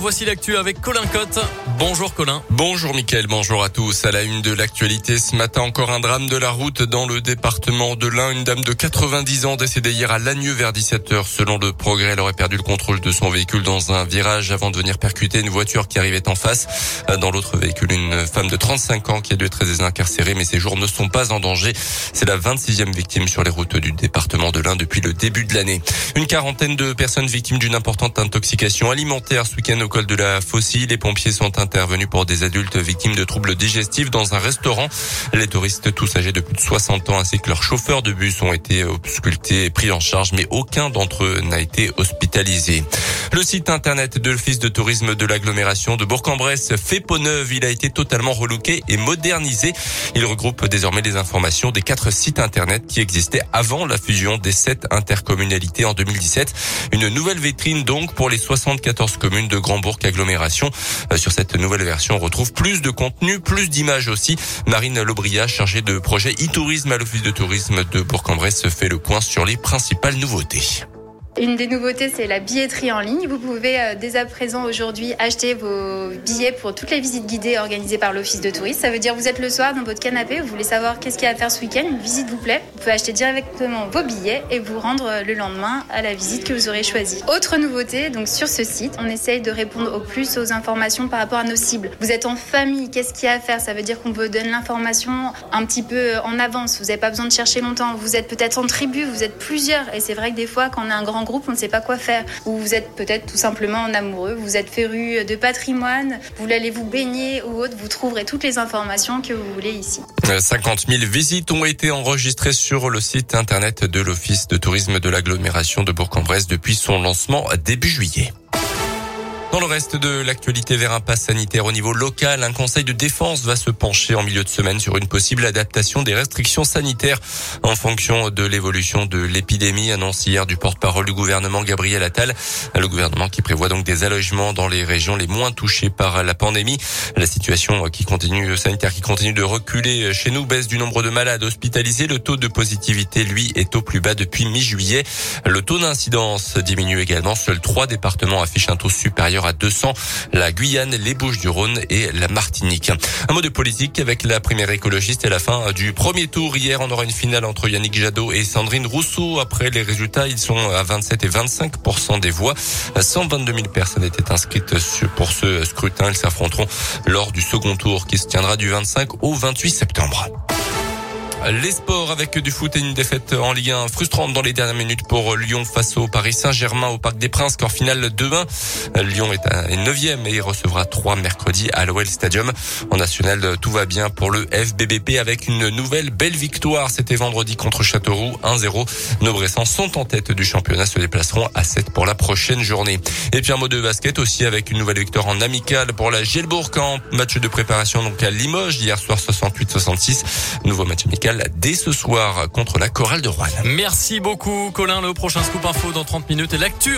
voici l'actu avec Colin Cotte. Bonjour Colin. Bonjour Mickaël, bonjour à tous. À la une de l'actualité ce matin, encore un drame de la route dans le département de l'Ain. Une dame de 90 ans décédée hier à Lagneux vers 17h. Selon le progrès, elle aurait perdu le contrôle de son véhicule dans un virage avant de venir percuter une voiture qui arrivait en face. Dans l'autre véhicule, une femme de 35 ans qui a dû être très incarcérée, mais ses jours ne sont pas en danger. C'est la 26e victime sur les routes du département de l'Ain depuis le début de l'année. Une quarantaine de personnes victimes d'une importante intoxication alimentaire ce week-end au col de la Faucille. Les pompiers sont intervenus pour des adultes victimes de troubles digestifs dans un restaurant. Les touristes, tous âgés de plus de 60 ans, ainsi que leurs chauffeurs de bus ont été auscultés et pris en charge, mais aucun d'entre eux n'a été hospitalisé. Le site internet de l'Office de tourisme de l'agglomération de Bourg-en-Bresse fait peau neuve. Il a été totalement relooké et modernisé. Il regroupe désormais les informations des quatre sites internet qui existaient avant la fusion des sept intercommunalités en 2017. Une nouvelle vitrine donc pour les 74 communes de Agglomération. Euh, sur cette nouvelle version, on retrouve plus de contenu, plus d'images aussi. Marine Lobria, chargée de projet e-tourisme à l'Office de tourisme de Bourg-en-Bresse, fait le point sur les principales nouveautés. Une des nouveautés, c'est la billetterie en ligne. Vous pouvez euh, dès à présent aujourd'hui acheter vos billets pour toutes les visites guidées organisées par l'Office de tourisme. Ça veut dire vous êtes le soir dans votre canapé, vous voulez savoir qu'est-ce qu'il y a à faire ce week-end, une visite vous plaît. Vous pouvez acheter directement vos billets et vous rendre euh, le lendemain à la visite que vous aurez choisie. Autre nouveauté, donc sur ce site, on essaye de répondre au plus aux informations par rapport à nos cibles. Vous êtes en famille, qu'est-ce qu'il y a à faire? Ça veut dire qu'on vous donne l'information un petit peu euh, en avance. Vous n'avez pas besoin de chercher longtemps. Vous êtes peut-être en tribu, vous êtes plusieurs. Et c'est vrai que des fois, quand on a un grand on ne sait pas quoi faire. Ou vous êtes peut-être tout simplement en amoureux, vous êtes féru de patrimoine, vous voulez vous baigner ou autre, vous trouverez toutes les informations que vous voulez ici. 50 000 visites ont été enregistrées sur le site internet de l'Office de tourisme de l'agglomération de Bourg-en-Bresse depuis son lancement début juillet. Dans le reste de l'actualité vers un pass sanitaire au niveau local, un conseil de défense va se pencher en milieu de semaine sur une possible adaptation des restrictions sanitaires en fonction de l'évolution de l'épidémie, annonce hier du porte-parole du gouvernement Gabriel Attal. Le gouvernement qui prévoit donc des allogements dans les régions les moins touchées par la pandémie. La situation qui continue, sanitaire qui continue de reculer chez nous, baisse du nombre de malades hospitalisés. Le taux de positivité, lui, est au plus bas depuis mi-juillet. Le taux d'incidence diminue également. Seuls trois départements affichent un taux supérieur à 200, la Guyane, les Bouches-du-Rhône et la Martinique. Un mot de politique avec la première écologiste et la fin du premier tour. Hier, on aura une finale entre Yannick Jadot et Sandrine Rousseau. Après les résultats, ils sont à 27 et 25% des voix. 122 000 personnes étaient inscrites pour ce scrutin. Ils s'affronteront lors du second tour qui se tiendra du 25 au 28 septembre. Les sports avec du foot et une défaite en Ligue 1 frustrante dans les dernières minutes pour Lyon face au Paris Saint-Germain au Parc des Princes, qu'en finale 2-1. Lyon est à 9e et recevra 3 mercredi à l'OL Stadium. En national, tout va bien pour le FBBP avec une nouvelle belle victoire. C'était vendredi contre Châteauroux 1-0. Nos Bressans sont en tête du championnat, se déplaceront à 7 pour la prochaine journée. Et puis un mot de basket aussi avec une nouvelle victoire en amical pour la Gielbourg en match de préparation donc à Limoges hier soir 68-66. Nouveau match dès ce soir contre la chorale de Rouen. Merci beaucoup Colin. Le prochain scoop info dans 30 minutes et l'actu